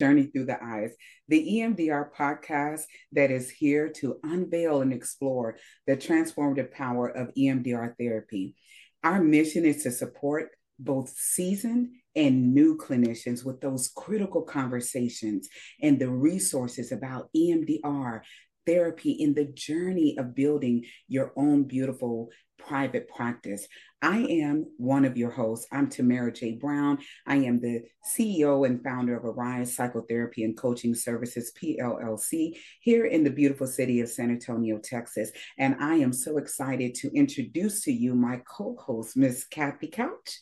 Journey Through the Eyes, the EMDR podcast that is here to unveil and explore the transformative power of EMDR therapy. Our mission is to support both seasoned and new clinicians with those critical conversations and the resources about EMDR therapy in the journey of building your own beautiful private practice. I am one of your hosts. I'm Tamera J. Brown. I am the CEO and founder of Arise Psychotherapy and Coaching Services, PLLC, here in the beautiful city of San Antonio, Texas. And I am so excited to introduce to you my co host, Miss Kathy Couch.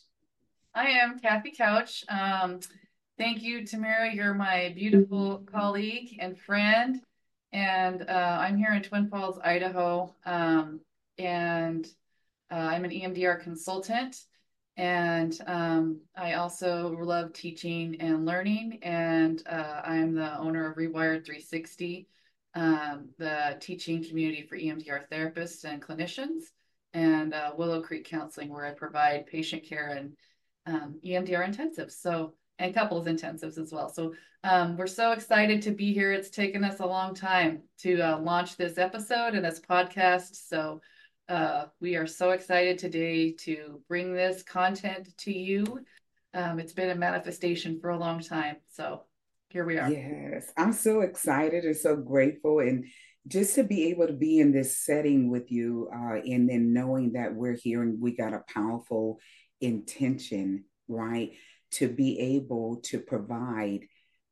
I am Kathy Couch. Um, thank you, Tamera. You're my beautiful colleague and friend. And uh, I'm here in Twin Falls, Idaho. Um, and uh, I'm an EMDR consultant, and um, I also love teaching and learning. And uh, I'm the owner of Rewired 360, um, the teaching community for EMDR therapists and clinicians, and uh, Willow Creek Counseling, where I provide patient care and um, EMDR intensives. So and couples intensives as well. So um, we're so excited to be here. It's taken us a long time to uh, launch this episode and this podcast. So uh, we are so excited today to bring this content to you. Um, it's been a manifestation for a long time. So here we are. Yes, I'm so excited and so grateful. And just to be able to be in this setting with you uh, and then knowing that we're here and we got a powerful intention, right? To be able to provide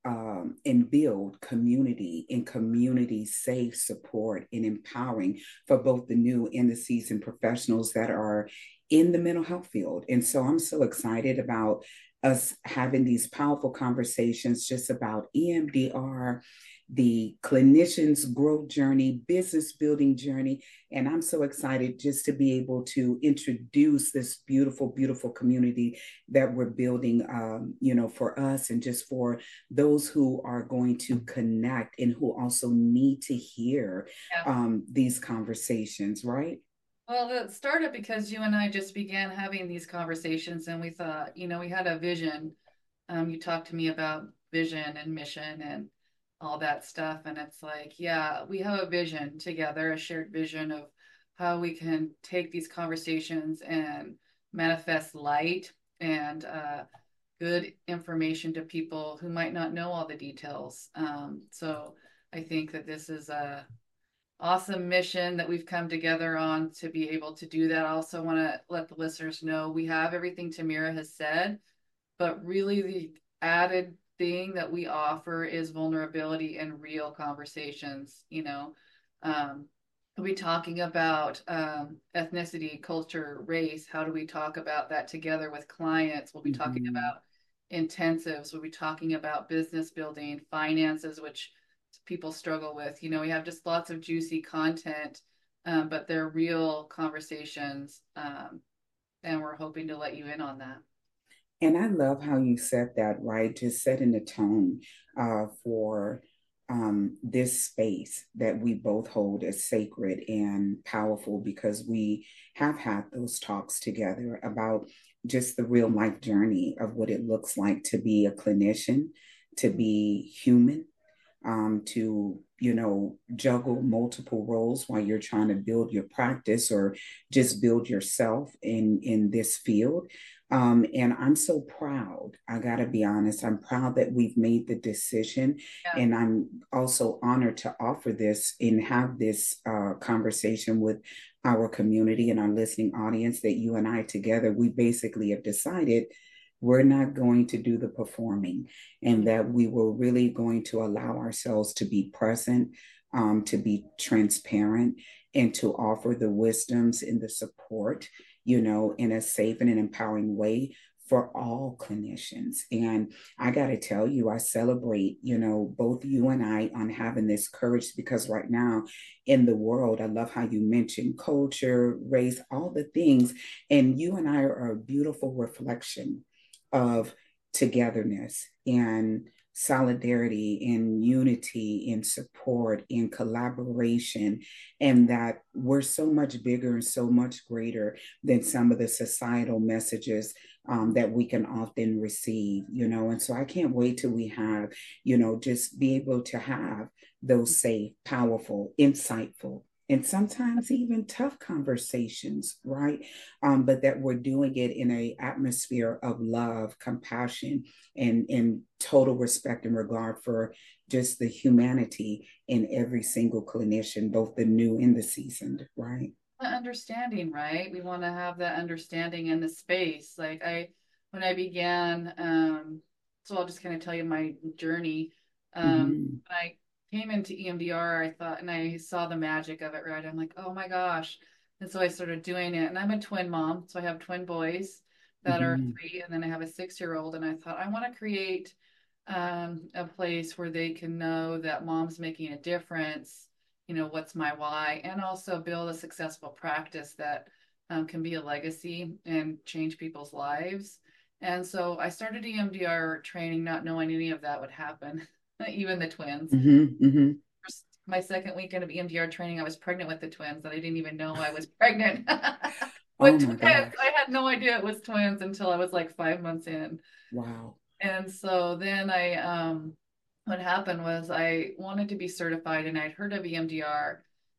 um, and build community and community safe support and empowering for both the new and the seasoned professionals that are in the mental health field. And so I'm so excited about us having these powerful conversations just about EMDR the clinician's growth journey, business building journey. And I'm so excited just to be able to introduce this beautiful, beautiful community that we're building, um, you know, for us and just for those who are going to connect and who also need to hear yeah. um, these conversations, right? Well, it started because you and I just began having these conversations, and we thought, you know, we had a vision. Um, you talked to me about vision and mission, and all that stuff. And it's like, yeah, we have a vision together, a shared vision of how we can take these conversations and manifest light and uh, good information to people who might not know all the details. Um, so I think that this is a awesome mission that we've come together on to be able to do that. I also want to let the listeners know we have everything Tamera has said, but really the added thing that we offer is vulnerability and real conversations you know? Um, we talking about um, ethnicity culture race? How do we talk about that together with clients? We'll be mm-hmm. talking about intensives. We'll be talking about business building finances which people struggle with. You know we have just lots of juicy content um, but they're real conversations um, and we're hoping to let you in on that and I love how you said that, right? Just setting the tone uh, for um, this space that we both hold as sacred and powerful because we have had those talks together about just the real life journey of what it looks like to be a clinician, to be human, um, to you know juggle multiple roles while you're trying to build your practice or just build yourself in in this field um, and I'm so proud. I got to be honest. I'm proud that we've made the decision. Yeah. And I'm also honored to offer this and have this uh, conversation with our community and our listening audience that you and I together, we basically have decided we're not going to do the performing and that we were really going to allow ourselves to be present, um, to be transparent, and to offer the wisdoms and the support you know, in a safe and an empowering way for all clinicians. And I got to tell you, I celebrate, you know, both you and I on having this courage because right now in the world, I love how you mentioned culture, race, all the things. And you and I are a beautiful reflection of togetherness and solidarity and unity and support and collaboration and that we're so much bigger and so much greater than some of the societal messages um, that we can often receive, you know. And so I can't wait till we have, you know, just be able to have those safe, powerful, insightful, and sometimes even tough conversations, right? Um, but that we're doing it in a atmosphere of love, compassion, and in total respect and regard for just the humanity in every single clinician, both the new and the seasoned, right? understanding, right? We want to have that understanding in the space. Like I, when I began, um, so I'll just kind of tell you my journey. Um, mm-hmm. I came into EMDR, I thought, and I saw the magic of it, right? I'm like, oh my gosh. And so I started doing it. And I'm a twin mom. So I have twin boys that mm-hmm. are three, and then I have a six year old. And I thought, I want to create um, a place where they can know that mom's making a difference you know what's my why and also build a successful practice that um, can be a legacy and change people's lives and so i started emdr training not knowing any of that would happen even the twins mm-hmm, mm-hmm. my second weekend of emdr training i was pregnant with the twins and i didn't even know i was pregnant with oh twins i had no idea it was twins until i was like five months in wow and so then i um what happened was I wanted to be certified and I'd heard of EMDR.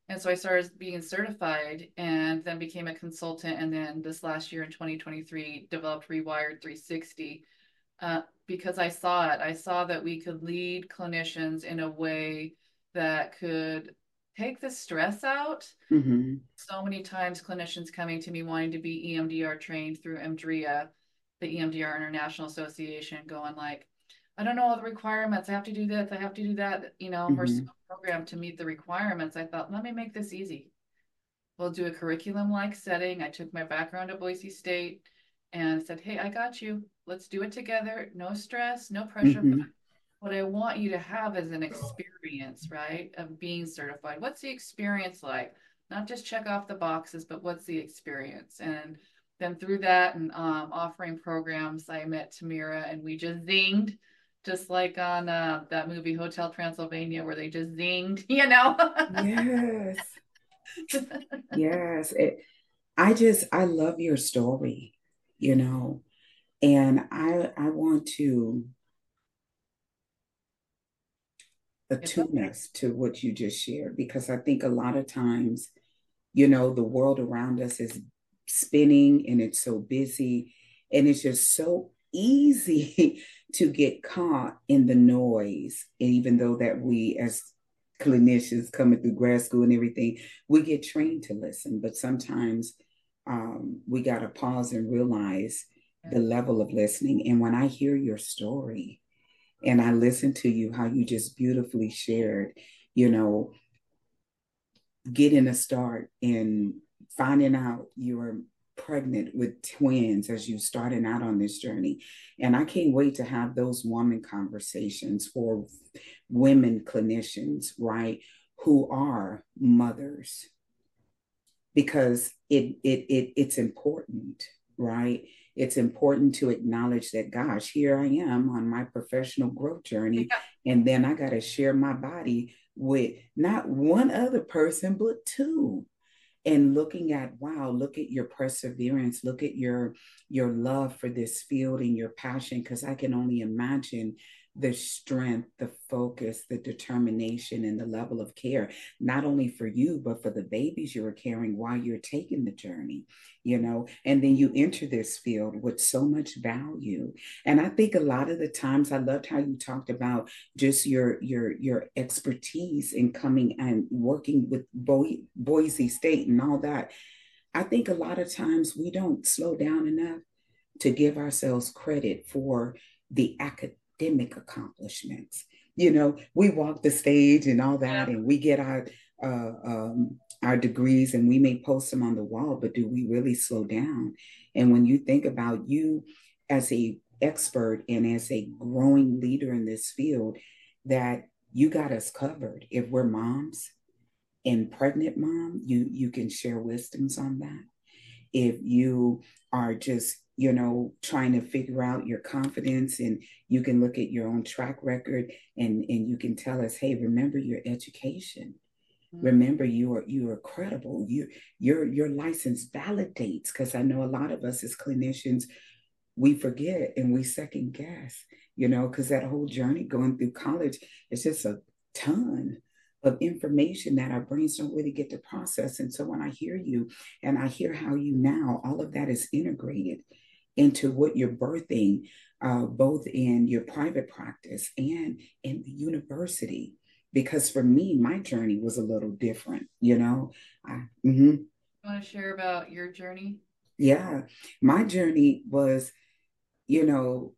And so I started being certified and then became a consultant. And then this last year in 2023, developed Rewired 360 uh, because I saw it. I saw that we could lead clinicians in a way that could take the stress out. Mm-hmm. So many times, clinicians coming to me wanting to be EMDR trained through EMDRIA, the EMDR International Association, going like, I don't know all the requirements. I have to do this. I have to do that. You know, mm-hmm. we're so programmed to meet the requirements. I thought, let me make this easy. We'll do a curriculum like setting. I took my background at Boise State and said, hey, I got you. Let's do it together. No stress, no pressure. Mm-hmm. What I want you to have is an experience, right, of being certified. What's the experience like? Not just check off the boxes, but what's the experience? And then through that and um, offering programs, I met Tamera and we just zinged just like on uh, that movie Hotel Transylvania where they just zinged, you know? yes. yes. It, I just, I love your story, you know, and I, I want to attune us to what you just shared because I think a lot of times, you know, the world around us is spinning and it's so busy and it's just so easy to get caught in the noise, and even though that we as clinicians coming through grad school and everything, we get trained to listen, but sometimes um, we got to pause and realize the level of listening. And when I hear your story and I listen to you, how you just beautifully shared, you know, getting a start in finding out your pregnant with twins as you starting out on this journey. And I can't wait to have those woman conversations for women clinicians, right, who are mothers. Because it it it it's important, right? It's important to acknowledge that, gosh, here I am on my professional growth journey. Yeah. And then I got to share my body with not one other person, but two and looking at wow look at your perseverance look at your your love for this field and your passion because i can only imagine the strength, the focus, the determination, and the level of care, not only for you, but for the babies you are carrying while you're taking the journey, you know, and then you enter this field with so much value. And I think a lot of the times I loved how you talked about just your your your expertise in coming and working with Bo- Boise State and all that. I think a lot of times we don't slow down enough to give ourselves credit for the academic academic accomplishments. You know, we walk the stage and all that, and we get our uh, um, our degrees and we may post them on the wall, but do we really slow down? And when you think about you as a expert and as a growing leader in this field, that you got us covered. If we're moms and pregnant mom, you you can share wisdoms on that. If you are just you know, trying to figure out your confidence and you can look at your own track record and, and you can tell us, hey, remember your education. Mm-hmm. Remember you are you are credible. You your your license validates because I know a lot of us as clinicians, we forget and we second guess, you know, because that whole journey going through college is just a ton of information that our brains don't really get to process. And so when I hear you and I hear how you now, all of that is integrated into what you're birthing, uh, both in your private practice and in the university. Because for me, my journey was a little different, you know. I, mm-hmm. want to share about your journey? Yeah, my journey was, you know,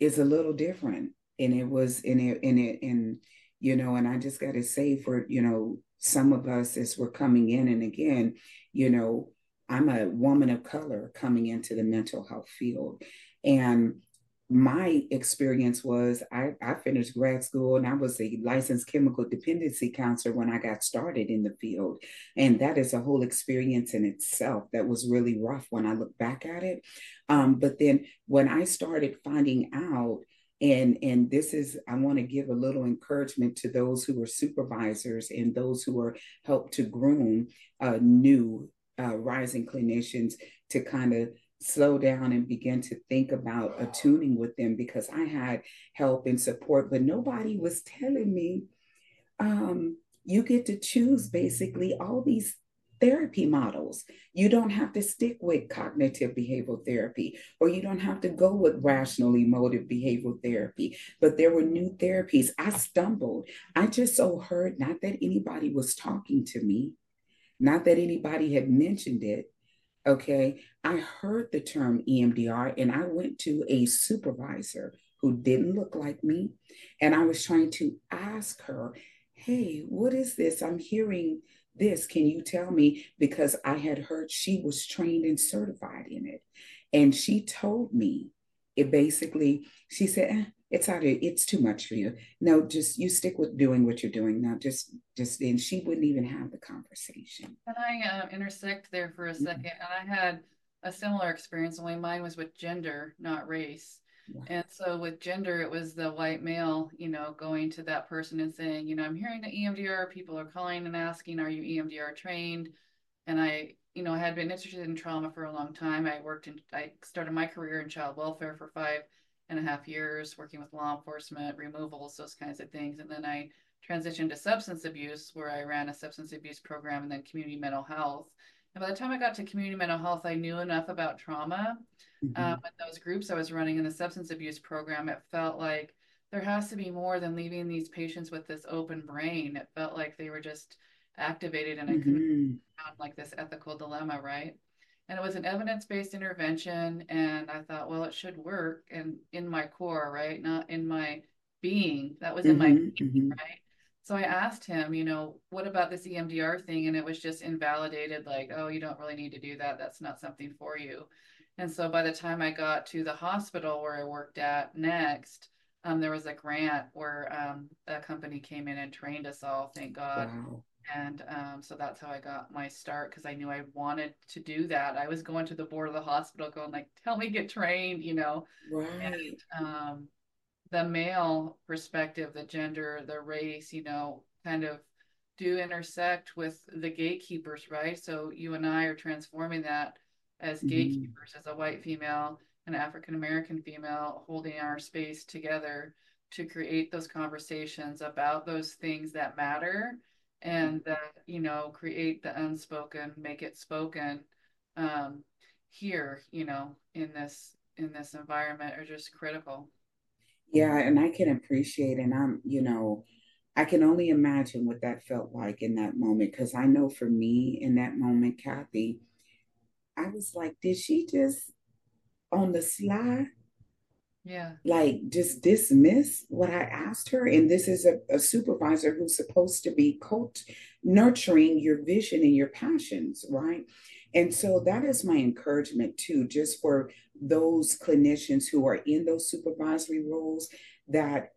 is a little different, and it was in it in it and you know, and I just got to say for you know some of us as we're coming in, and again, you know, I'm a woman of color coming into the mental health field. And my experience was I, I finished grad school and I was a licensed chemical dependency counselor when I got started in the field. And that is a whole experience in itself that was really rough when I look back at it. Um, but then when I started finding out, and and this is i want to give a little encouragement to those who are supervisors and those who are helped to groom new uh, rising clinicians to kind of slow down and begin to think about attuning with them because I had help and support, but nobody was telling me um, you get to choose basically all these therapy models. You don't have to stick with cognitive behavioral therapy, or you don't have to go with rational emotive behavioral therapy. But there were new therapies. I stumbled. I just so heard, not that anybody was talking to me, not that anybody had mentioned it. Okay. I heard the term EMDR and I went to a supervisor who didn't look like me. And I was trying to ask her, hey, what is this? I'm hearing this. Can you tell me? Because I had heard she was trained and certified in it. And she told me it basically, she said, eh, it's out of it's too much for you. No just you stick with doing what you're doing now just just and she wouldn't even have the conversation. Can i uh, intersect there for a 2nd mm-hmm. and i had a similar experience only mine was with gender not race. Yeah. and so with gender it was the white male you know going to that person and saying you know i'm hearing the emdr people are calling and asking are you emdr trained? And i you know i had been interested in trauma for a long time. I worked in i started my career in child welfare for five and a half years working with law enforcement, removals, those kinds of things. And then I transitioned to substance abuse, where I ran a substance abuse program and then community mental health. And by the time I got to community mental health, I knew enough about trauma. Mm-hmm. Um, with those groups I was running in the substance abuse program, it felt like there has to be more than leaving these patients with this open brain. It felt like they were just activated and I mm-hmm. couldn't like this ethical dilemma, right? And it was an evidence-based intervention and i thought well it should work and in my core right? Not in my being. That was in mm-hmm, my being, mm-hmm. right? So i asked him you know what about this emdr thing? And it was just invalidated like oh you don't really need to do that. That's not something for you. And so by the time i got to the hospital where i worked at next um, there was a grant where um, a company came in and trained us all thank god. Wow and um, so that's how I got my start because I knew I wanted to do that. I was going to the board of the hospital, going like, "Tell me get trained," you know. Right. And um, the male perspective, the gender, the race, you know, kind of do intersect with the gatekeepers, right? So you and I are transforming that as mm-hmm. gatekeepers, as a white female, an African American female, holding our space together to create those conversations about those things that matter and that you know create the unspoken make it spoken um, here you know in this in this environment are just critical. Yeah and i can appreciate and i'm you know i can only imagine what that felt like in that moment because i know for me in that moment kathy i was like did she just on the sly yeah. like just dismiss what i asked her and this is a, a, supervisor who's supposed to be coach nurturing your vision and your passions right? And so that is my encouragement too just for those clinicians who are in those supervisory roles that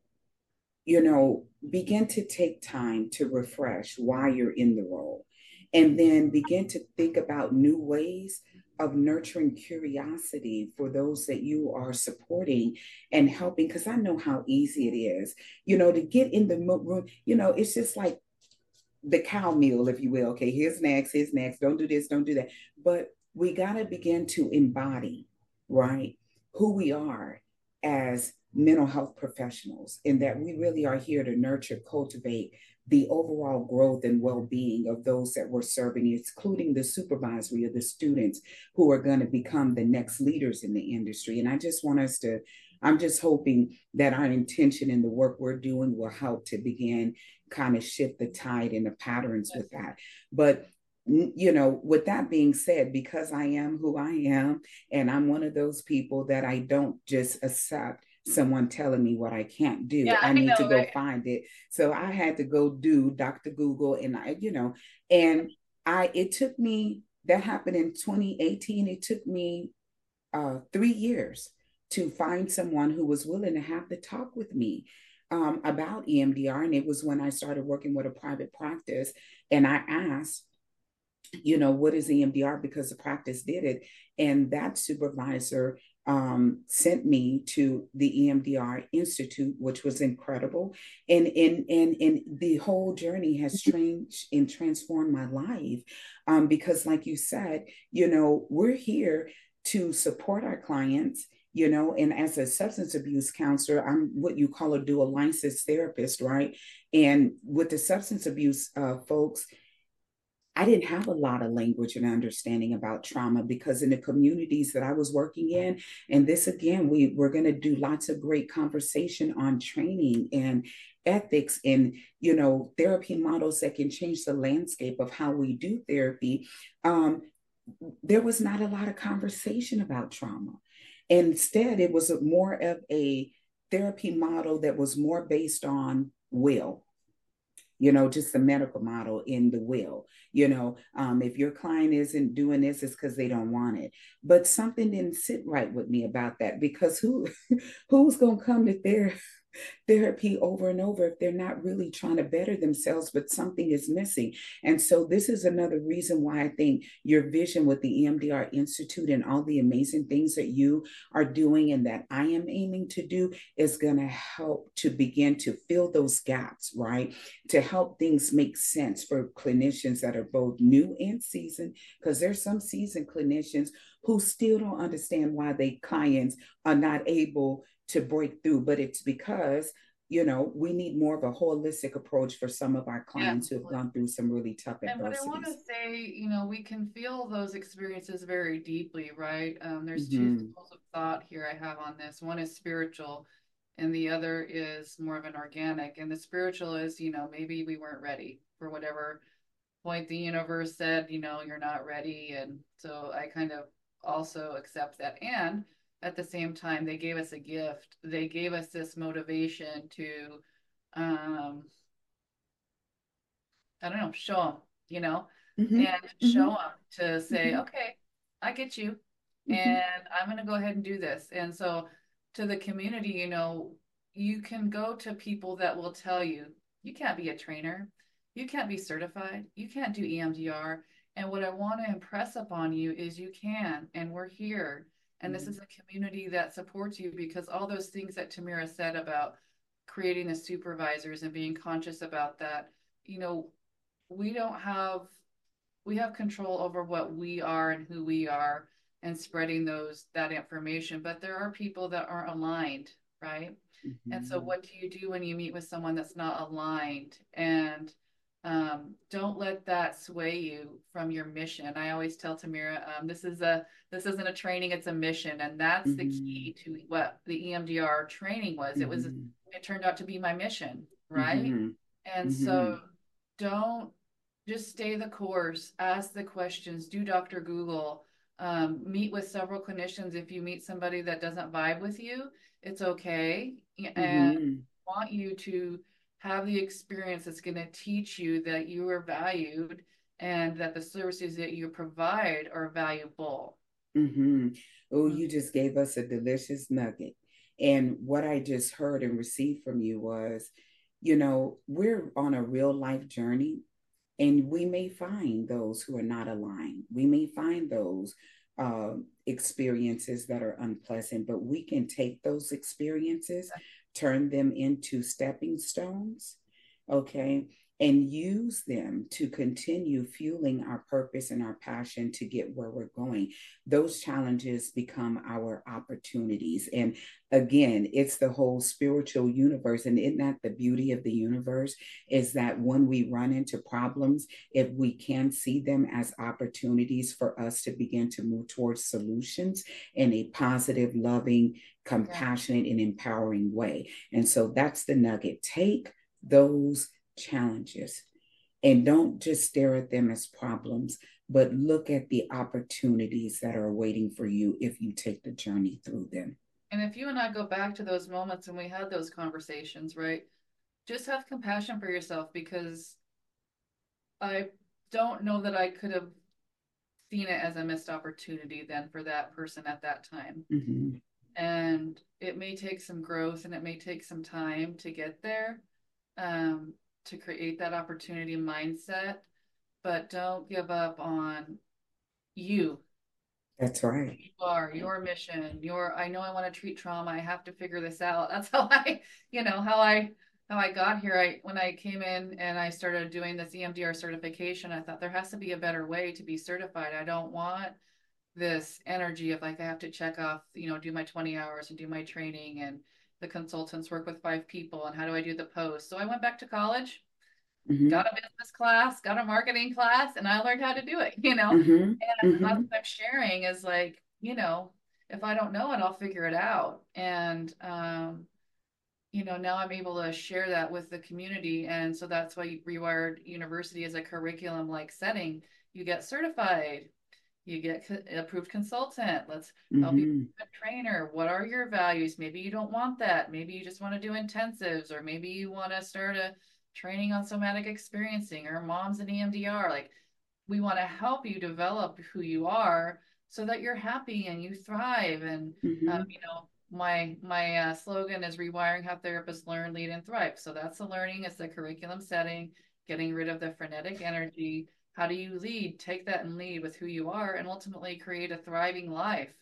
you know begin to take time to refresh why you're in the role. And then begin to think about new ways of nurturing curiosity for those that you are supporting and helping because i know how easy it is you know to get in the room you know it's just like the cow meal if you will. Okay here's next here's next don't do this don't do that. But we got to begin to embody right who we are as mental health professionals, and that we really are here to nurture, cultivate the overall growth and well-being of those that we're serving, including the supervisory of the students who are going to become the next leaders in the industry. And I just want us to, I'm just hoping that our intention in the work we're doing will help to begin kind of shift the tide and the patterns with that. But you know, with that being said, because I am who I am, and I'm one of those people that I don't just accept someone telling me what I can't do. Yeah, I, I need know, to go right? find it. So I had to go do Dr. Google and I, you know, and I it took me that happened in 2018. It took me uh three years to find someone who was willing to have the talk with me um, about EMDR. And it was when I started working with a private practice and I asked, you know, what is EMDR? Because the practice did it. And that supervisor um, sent me to the EMDR Institute, which was incredible. And, and, and, and the whole journey has changed and transformed my life. Um, because, like you said, you know, we're here to support our clients you know and as a substance abuse counselor i'm what you call a dual license therapist right and with the substance abuse uh, folks I didn't have a lot of language and understanding about trauma because in the communities that I was working in, and this again, we we're going to do lots of great conversation on training and ethics and you know therapy models that can change the landscape of how we do therapy. Um, there was not a lot of conversation about trauma. Instead, it was a, more of a therapy model that was more based on will you know, just the medical model in the will. You know, um, if your client isn't doing this, it's because they don't want it. But something didn't sit right with me about that because who who's gonna come to their therapy over and over if they're not really trying to better themselves, but something is missing. And so, this is another reason why I think your vision with the EMDR Institute and all the amazing things that you are doing and that I am aiming to do is going to help to begin to fill those gaps, right? To help things make sense for clinicians that are both new and seasoned, because there's some seasoned clinicians who still don't understand why their clients are not able to break through, but it's because you know we need more of a holistic approach for some of our clients yeah. who have gone through some really tough and adversities. but i want to say you know we can feel those experiences very deeply right um, there's mm-hmm. two schools of thought here i have on this one is spiritual and the other is more of an organic and the spiritual is you know maybe we weren't ready for whatever point the universe said you know you're not ready and so i kind of also accept that and at the same time they gave us a gift they gave us this motivation to um i don't know show them you know mm-hmm. and mm-hmm. show them to say mm-hmm. okay i get you mm-hmm. and i'm going to go ahead and do this and so to the community you know you can go to people that will tell you you can't be a trainer you can't be certified you can't do emdr and what i want to impress upon you is you can and we're here and mm-hmm. this is a community that supports you because all those things that Tamera said about creating the supervisors and being conscious about that, you know, we don't have we have control over what we are and who we are and spreading those that information but there are people that aren't aligned right mm-hmm. and so mm-hmm. what do you do when you meet with someone that's not aligned and um, don't let that sway you from your mission. I always tell Tamera, um, this is a this isn't a training; it's a mission, and that's mm-hmm. the key mm-hmm. to what the EMDR training was. Mm-hmm. It was mm-hmm. it turned out to be my mission, right? Mm-hmm. And so, don't just stay the course. Ask the questions. Do Dr. Google. Um, meet with several clinicians. If you meet somebody that doesn't vibe with you, it's okay, and want you to have the experience that's going to teach you that you are valued and that the services that you provide are valuable. Mm-hmm. Oh, mm-hmm. you just gave us a delicious nugget. And what I just heard and received from you was, you know, we're on a real life journey and we may find those who are not aligned. We may find those uh, experiences that are unpleasant, but we can take those experiences turn them into stepping stones okay and use them to continue fueling our purpose and our passion to get where we're going. Those challenges become our opportunities. And again, it's the whole spiritual universe. And isn't that the beauty of the universe? Is that when we run into problems, if we can see them as opportunities for us to begin to move towards solutions in a positive, loving, compassionate, and empowering way. And so that's the nugget. Take those challenges and don't just stare at them as problems, but look at the opportunities that are waiting for you if you take the journey through them. And if you and I go back to those moments and we had those conversations, right? Just have compassion for yourself because I don't know that I could have seen it as a missed opportunity then for that person at that time. Mm-hmm. And it may take some growth and it may take some time to get there. Um, to create that opportunity mindset, but don't give up on you. That's right. You are your mission. Your I know I want to treat trauma. I have to figure this out. That's how I, you know, how I how I got here. I when I came in and I started doing this EMDR certification, I thought there has to be a better way to be certified. I don't want this energy of like I have to check off, you know, do my 20 hours and do my training and the consultants work with five people and how do I do the post? So I went back to college, mm-hmm. got a business class, got a marketing class, and I learned how to do it, you know? Mm-hmm. And mm-hmm. what I'm sharing is like, you know, if I don't know it, I'll figure it out. And, um, you know, now I'm able to share that with the community. And so that's why Rewired University is a curriculum like setting. You get certified you get approved consultant let's help mm-hmm. you a trainer. What are your values? Maybe you don't want that. Maybe you just want to do intensives or maybe you want to start a training on somatic experiencing or moms and emdr like we want to help you develop who you are so that you're happy and you thrive. And mm-hmm. um, you know my my uh, slogan is rewiring how therapists learn lead and thrive. So that's the learning it's the curriculum setting getting rid of the frenetic energy how do you lead take that and lead with who you are and ultimately create a thriving life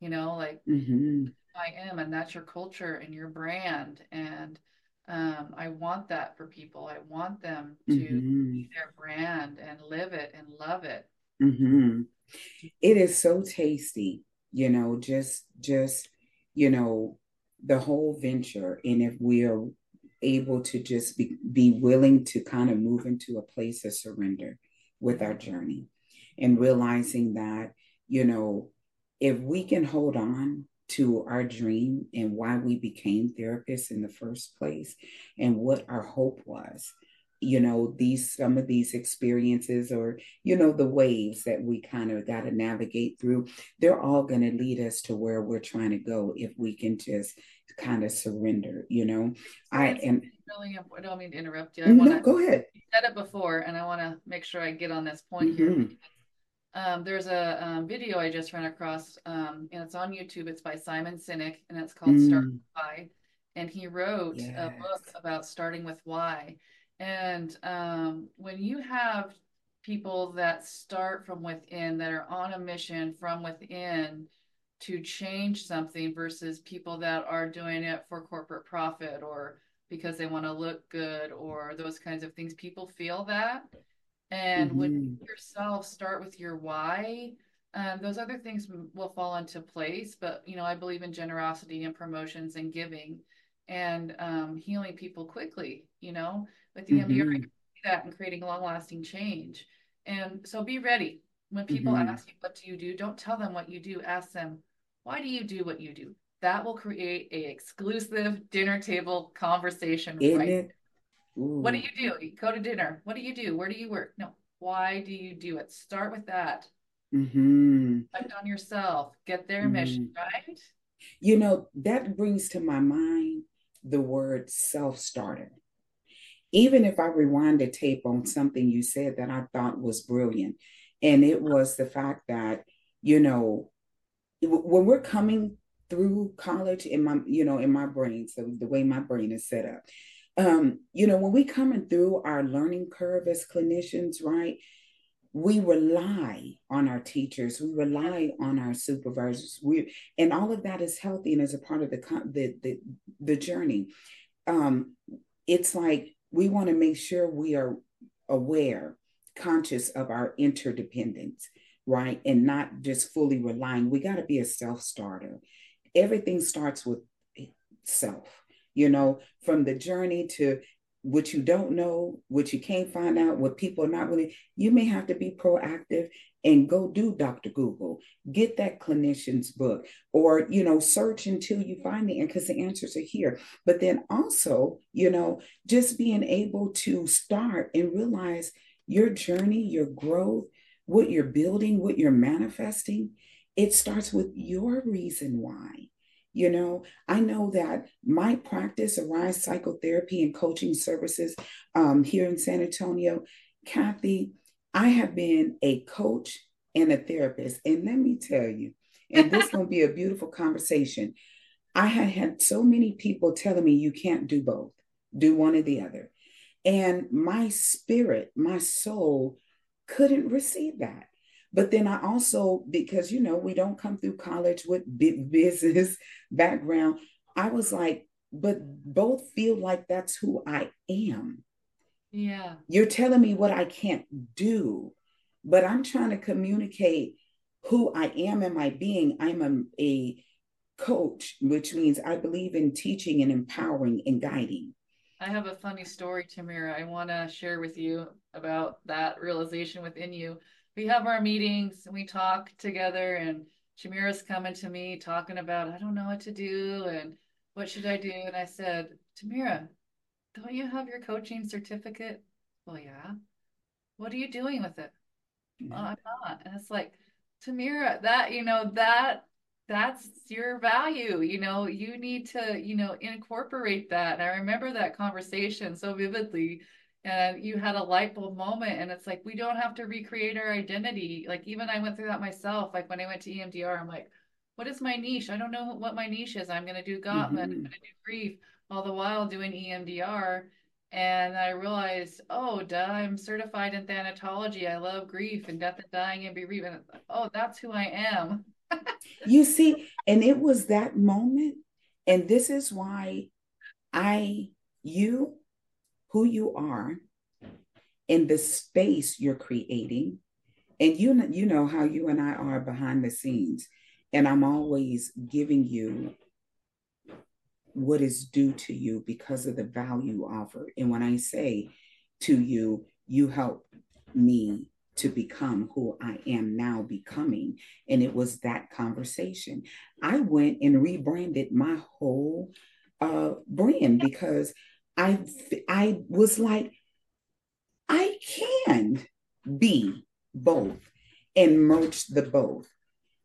you know like mm-hmm. i am and that's your culture and your brand and um, i want that for people i want them to mm-hmm. be their brand and live it and love it mm-hmm. it is so tasty you know just just you know the whole venture and if we are able to just be, be willing to kind of move into a place of surrender with our journey and realizing that, you know, if we can hold on to our dream and why we became therapists in the first place and what our hope was you know these some of these experiences or you know the waves that we kind of got to navigate through they're all going to lead us to where we're trying to go if we can just kind of surrender you know i am really I don't mean to interrupt you. I wanna, no, go ahead. You said it before, and I want to make sure I get on this point mm-hmm. here. Um, there's a um, video I just ran across, um, and it's on YouTube. It's by Simon Sinek, and it's called mm. Start Why. And he wrote yes. a book about starting with why. And um, when you have people that start from within, that are on a mission from within to change something versus people that are doing it for corporate profit or because they want to look good or those kinds of things. People feel that. And mm-hmm. when you yourself start with your why, um, those other things will fall into place. But, you know, I believe in generosity and promotions and giving and um, healing people quickly, you know, with the mm-hmm. MDR, that and creating long lasting change. And so be ready. When people mm-hmm. ask you, what do you do? Don't tell them what you do. Ask them, why do you do what you do? that will create a exclusive dinner table conversation Isn't right it? what do you do you go to dinner what do you do where do you work no why do you do it start with that mm-hmm. reflect on yourself get their mm-hmm. mission right you know that brings to my mind the word self-starter even if i rewind the tape on something you said that i thought was brilliant and it was the fact that you know when we're coming through college in my you know in my brain so the way my brain is set up um you know when we coming through our learning curve as clinicians right we rely on our teachers we rely on our supervisors we and all of that is healthy and as a part of the the the, the journey. Um it's like we want to make sure we are aware, conscious of our interdependence, right? And not just fully relying. We got to be a self starter. Everything starts with self, you know, from the journey to what you don't know, what you can't find out, what people are not willing. you may have to be proactive and go do Dr. Google, get that clinician's book, or, you know, search until you find the answer because the answers are here. But then also, you know, just being able to start and realize your journey, your growth, what you're building, what you're manifesting, it starts with your reason why. You know, I know that my practice, Arise Psychotherapy and Coaching Services um, here in San Antonio, Kathy, I have been a coach and a therapist. And let me tell you, and this going to be a beautiful conversation. I had had so many people telling me you can't do both, do one or the other. And my spirit, my soul couldn't receive that. But then I also, because, you know, we don't come through college with big business background, I was like, but both feel like that's who I am. Yeah. You're telling me what I can't do, but I'm trying to communicate who I am in my being. I'm a, a coach, which means I believe in teaching and empowering and guiding. I have a funny story, Tamera. I want to share with you about that realization within you. We have our meetings and we talk together, and Tamera's coming to me talking about, I don't know what to do and what should I do? And I said, Tamera, don't you have your coaching certificate? Well, yeah. What are you doing with it? Yeah. Oh, I'm not. And it's like, Tamera, that, you know, that that's your value you know you need to you know incorporate that and i remember that conversation so vividly and you had a light bulb moment and it's like we don't have to recreate our identity like even i went through that myself like when i went to emdr i'm like what is my niche i don't know what my niche is i'm going to do gottman mm-hmm. i'm going to do grief all the while doing emdr and I realized, oh, duh, I'm certified in thanatology. I love grief and death and dying and bereavement. Oh, that's who I am. you see, and it was that moment. And this is why I, you, who you are, in the space you're creating, and you, you know how you and I are behind the scenes. And I'm always giving you what is due to you because of the value offered. And when I say to you, you help me to become who I am now becoming. And it was that conversation. I went and rebranded my whole uh, brand because I I was like, I can be both and merge the both.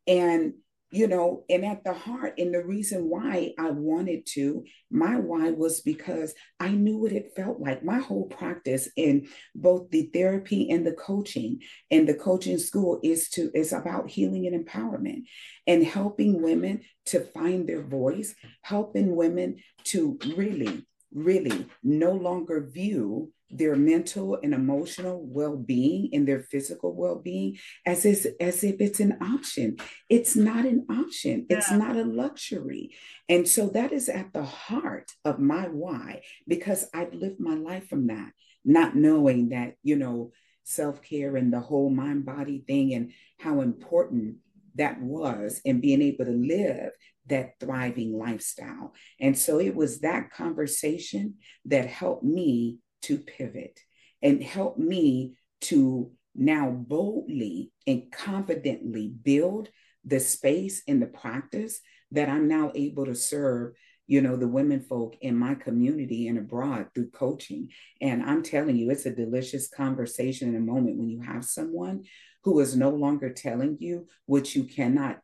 And you know, and at the heart, and the reason why I wanted to, my why was because I knew what it felt like. My whole practice in both the therapy and the coaching and the coaching school is to is about healing and empowerment and helping women to find their voice, helping women to really, really no longer view their mental and emotional well-being and their physical well-being as if, as if it's an option it's not an option it's yeah. not a luxury and so that is at the heart of my why because i've lived my life from that not knowing that you know self-care and the whole mind body thing and how important that was and being able to live that thriving lifestyle. And so it was that conversation that helped me to pivot and help me to now boldly and confidently build the space and the practice that I'm now able to serve, you know, the women folk in my community and abroad through coaching. And I'm telling you, it's a delicious conversation in a moment when you have someone who is no longer telling you what you cannot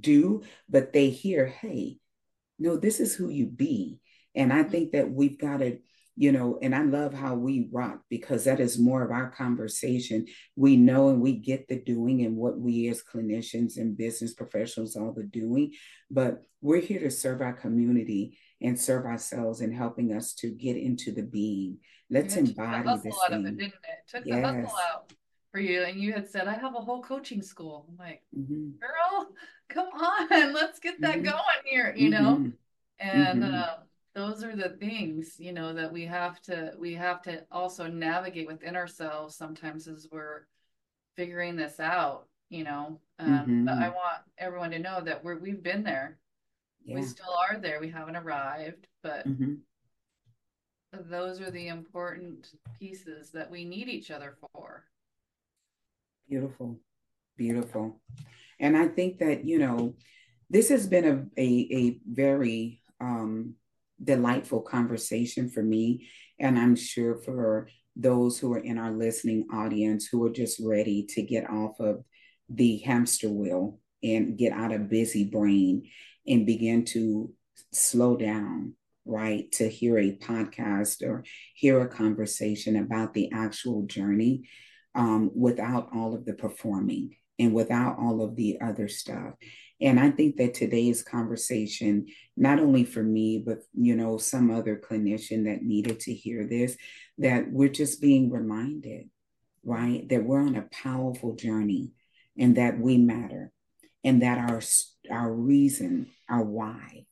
do, but they hear, hey, no, this is who you be. And I mm-hmm. think that we've got to you know, and I love how we rock because that is more of our conversation. We know and we get the doing and what we as clinicians and business professionals are the doing, but we're here to serve our community and serve ourselves and helping us to get into the being. Let's embody this Out thing. It, didn't it? Took yes. the hustle out for you, and you had said, "I have a whole coaching school." I'm like, mm-hmm. "Girl, come on, let's get that mm-hmm. going here," you know. Mm-hmm. And mm-hmm. Those are the things you know that we have to we have to also navigate within ourselves sometimes as we're figuring this out you know um, mm-hmm. but i want everyone to know that we're we've been there yeah. we still are there we haven't arrived but mm-hmm. those are the important pieces that we need each other for beautiful beautiful and i think that you know this has been a a, a very um delightful conversation for me. And I'm sure for those who are in our listening audience who are just ready to get off of the hamster wheel and get out of busy brain and begin to slow down, right? To hear a podcast or hear a conversation about the actual journey um, without all of the performing and without all of the other stuff. And I think that today's conversation, not only for me, but you know, some other clinician that needed to hear this, that we're just being reminded, right, that we're on a powerful journey and that we matter and that our our reason, our why,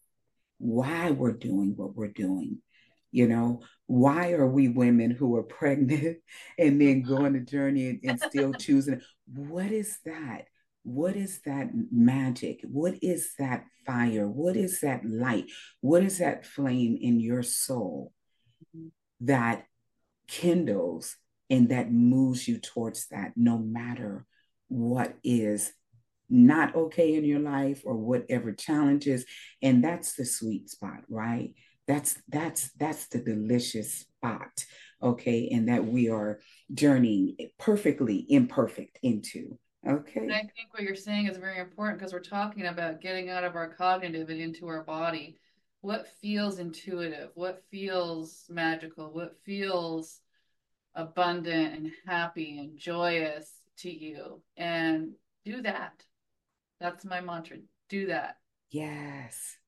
why we're doing what we're doing. You know, why are we women who are pregnant and then go on a journey and, and still choosing? What is that? What is that magic? What is that fire? What is that light? What is that flame in your soul that kindles and that moves you towards that no matter what is not okay in your life or whatever challenges and that's the sweet spot right that's that's that's the delicious spot okay and that we are journeying perfectly imperfect into Okay. And I think what you're saying is very important because we're talking about getting out of our cognitive and into our body. What feels intuitive? What feels magical? What feels abundant and happy and joyous to you? And do that. That's my mantra. Do that. Yes.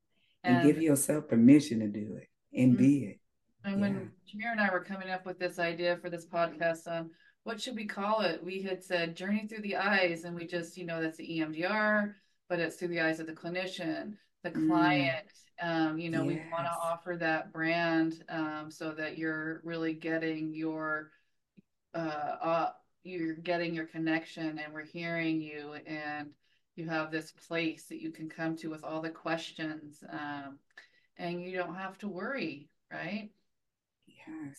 And, and give yourself permission to do it and mm-hmm. be it. And yeah. when Tamera and I were coming up with this idea for this podcast on what should we call it? We had said journey through the eyes, and we just, you know, that's the EMDR, but it's through the eyes of the clinician, the mm. client. Um, you know, yes. we want to offer that brand um, so that you're really getting your, uh, uh, you're getting your connection, and we're hearing you, and you have this place that you can come to with all the questions, um, and you don't have to worry, right? Yes,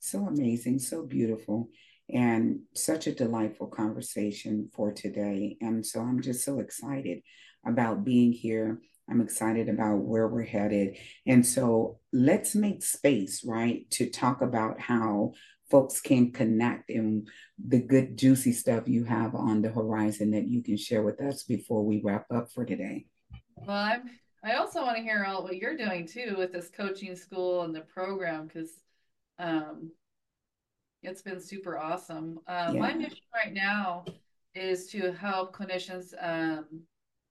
so amazing, so beautiful and such a delightful conversation for today. And so I'm just so excited about being here. I'm excited about where we're headed. And so let's make space, right, to talk about how folks can connect and the good, juicy stuff you have on the horizon that you can share with us before we wrap up for today. Well, I'm, I also want to hear all what you're doing too with this coaching school and the program because um, it's been super awesome. Um, yeah. My mission right now is to help clinicians um,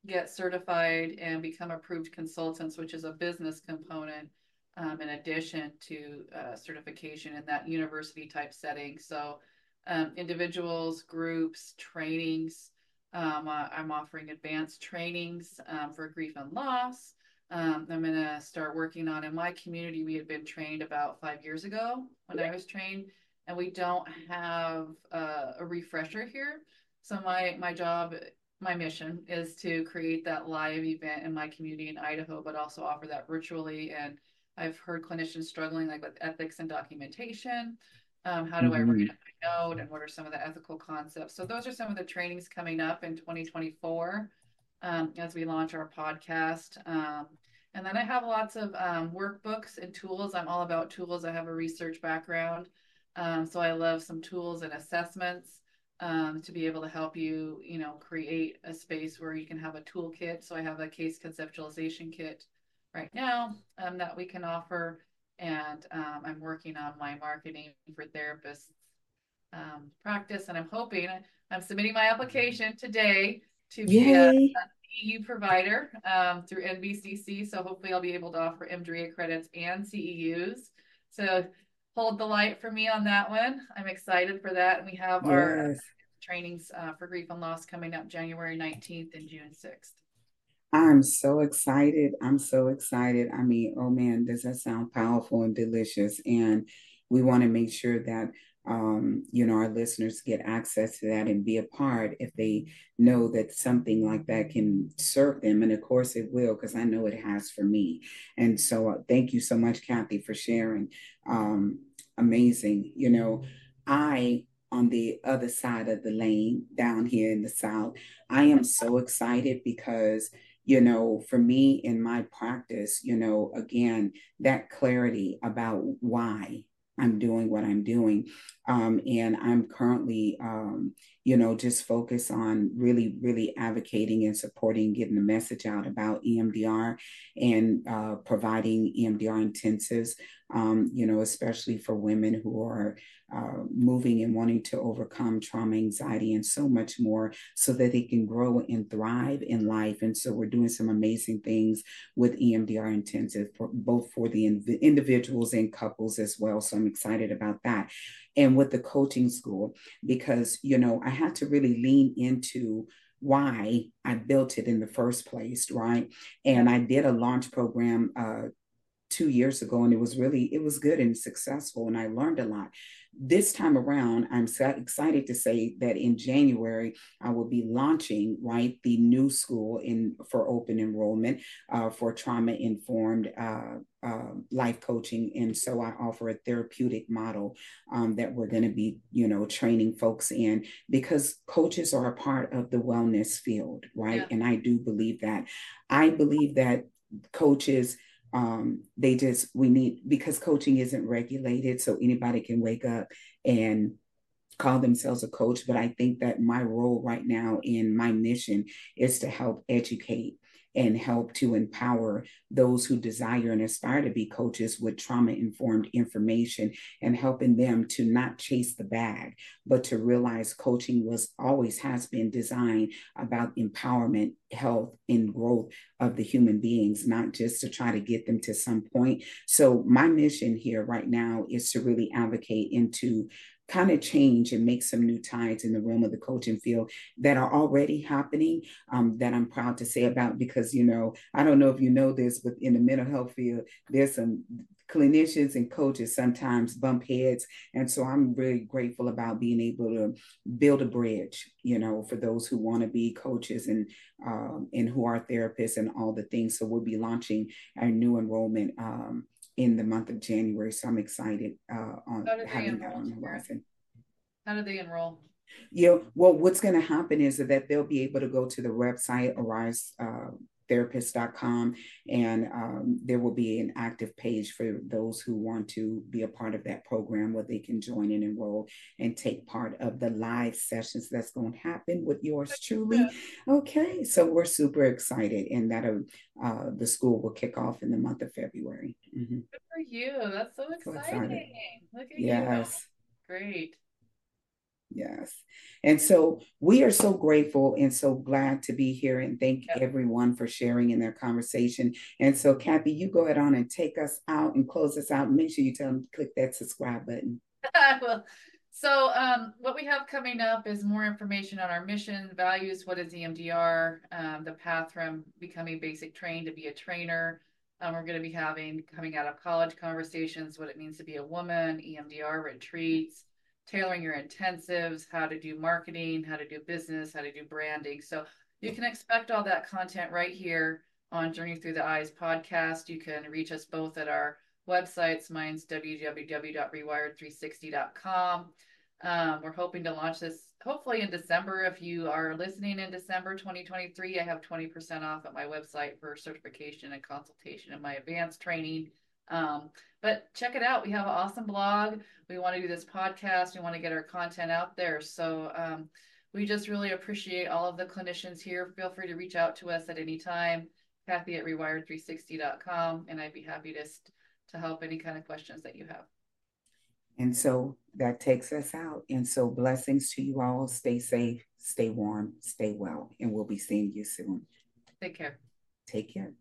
get certified and become approved consultants, which is a business component um, in addition to uh, certification in that university type setting. So, um, individuals, groups, trainings. Um, I'm offering advanced trainings um, for grief and loss. I'm going to start working on in my community. We had been trained about five years ago when I was trained and we don't have uh, a refresher here. So my my job, my mission is to create that live event in my community in Idaho, but also offer that virtually. And I've heard clinicians struggling like with ethics and documentation. Um, how do mm-hmm. I write a note and what are some of the ethical concepts? So those are some of the trainings coming up in 2024 um, as we launch our podcast. Um, and then I have lots of um, workbooks and tools. I'm all about tools. I have a research background. Um, so I love some tools and assessments um, to be able to help you, you know, create a space where you can have a toolkit. So I have a case conceptualization kit right now um, that we can offer, and um, I'm working on my marketing for therapists um, practice, and I'm hoping I'm submitting my application today to be a, a CEU provider um, through NBCC. So hopefully I'll be able to offer EMDRIA credits and CEUs. So hold the light for me on that one. I'm excited for that. And we have yes. our trainings uh, for grief and loss coming up January 19th and June 6th. I'm so excited. I'm so excited. I mean, oh man, does that sound powerful and delicious? And we want to make sure that um, you know, our listeners get access to that and be a part if they know that something like that can serve them. And of course, it will, because I know it has for me. And so, uh, thank you so much, Kathy, for sharing. Um, amazing. You know, I on the other side of the lane down here in the South, I am so excited because you know, for me in my practice, you know, again, that clarity about why I'm doing what I'm doing. Um, and I'm currently, um, you know, just focused on really, really advocating and supporting, getting the message out about EMDR and uh, providing EMDR intensives, um, you know, especially for women who are uh, moving and wanting to overcome trauma, anxiety, and so much more so that they can grow and thrive in life. And so we're doing some amazing things with EMDR intensive, for, both for the in- individuals and couples as well. So I'm excited about that. And with the coaching school, because, you know, I had to really lean into why I built it in the first place, right? And I did a launch program uh, two years ago, and it was really it was good and successful, and I learned a lot this time around, I'm so excited to say that in January, I will be launching right the new school in for open enrollment uh, for trauma informed uh, uh, life coaching, and so I offer a therapeutic model um, that we're going to be, you know, training folks in because coaches are a part of the wellness field, right? Yeah. And I do believe that. I believe that coaches um, they just we need because coaching isn't regulated so anybody can wake up and call themselves a coach but i think that my role right now in my mission is to help educate and help to empower those who desire and aspire to be coaches with trauma informed information and helping them to not chase the bag, but to realize coaching was always has been designed about empowerment, health, and growth of the human beings, not just to try to get them to some point. So, my mission here right now is to really advocate into kind of change and make some new tides in the realm of the coaching field that are already happening um, that I'm proud to say about because, you know, I don't know if you know this, but in the mental health field, there's some clinicians and coaches sometimes bump heads. And so I'm really grateful about being able to build a bridge, you know, for those who want to be coaches and um, and who are therapists and all the things. So we'll be launching our new enrollment um, in the month of January. So I'm excited uh, on having that on the horizon. How do they enroll? Yeah, well, what's going to happen is that they'll be able to go to the website, Arise uh, therapist.com and um, there will be an active page for those who want to be a part of that program where they can join and enroll and take part of the live sessions that's going to happen with yours truly. okay so we're super excited and that uh, the school will kick off in the month of february. Mm-hmm. good for you. That's so exciting. So look at yes. You great Yes. And so we are so grateful and so glad to be here and thank yep. everyone for sharing in their conversation. And so, Kathy, you go ahead on and take us out and close us out. Make sure you tell them to click that subscribe button. well, so um, what we have coming up is more information on our mission, values, what is EMDR, um, the path from becoming basic trained to be a trainer. Um, we're going to be having coming out of college conversations, what it means to be a woman, EMDR retreats, tailoring your intensives, how to do marketing, how to do business, how to do branding. So you can expect all that content right here on Journey Through the Eyes podcast. You can reach us both at our websites. Mine's www.rewired360.com. Um, we're hoping to launch this hopefully in December. If you are listening in December 2023, I have 20% off at my website for certification and consultation and my advanced training. Um, but check it out. We have an awesome blog. We want to do this podcast. We want to get our content out there. So um, we just really appreciate all of the clinicians here. Feel free to reach out to us at any time. Kathy at rewired360.com, and I'd be happy to to help any kind of questions that you have. And so that takes us out. And so blessings to you all. Stay safe, stay warm, stay well, and we'll be seeing you soon. Take care. Take care.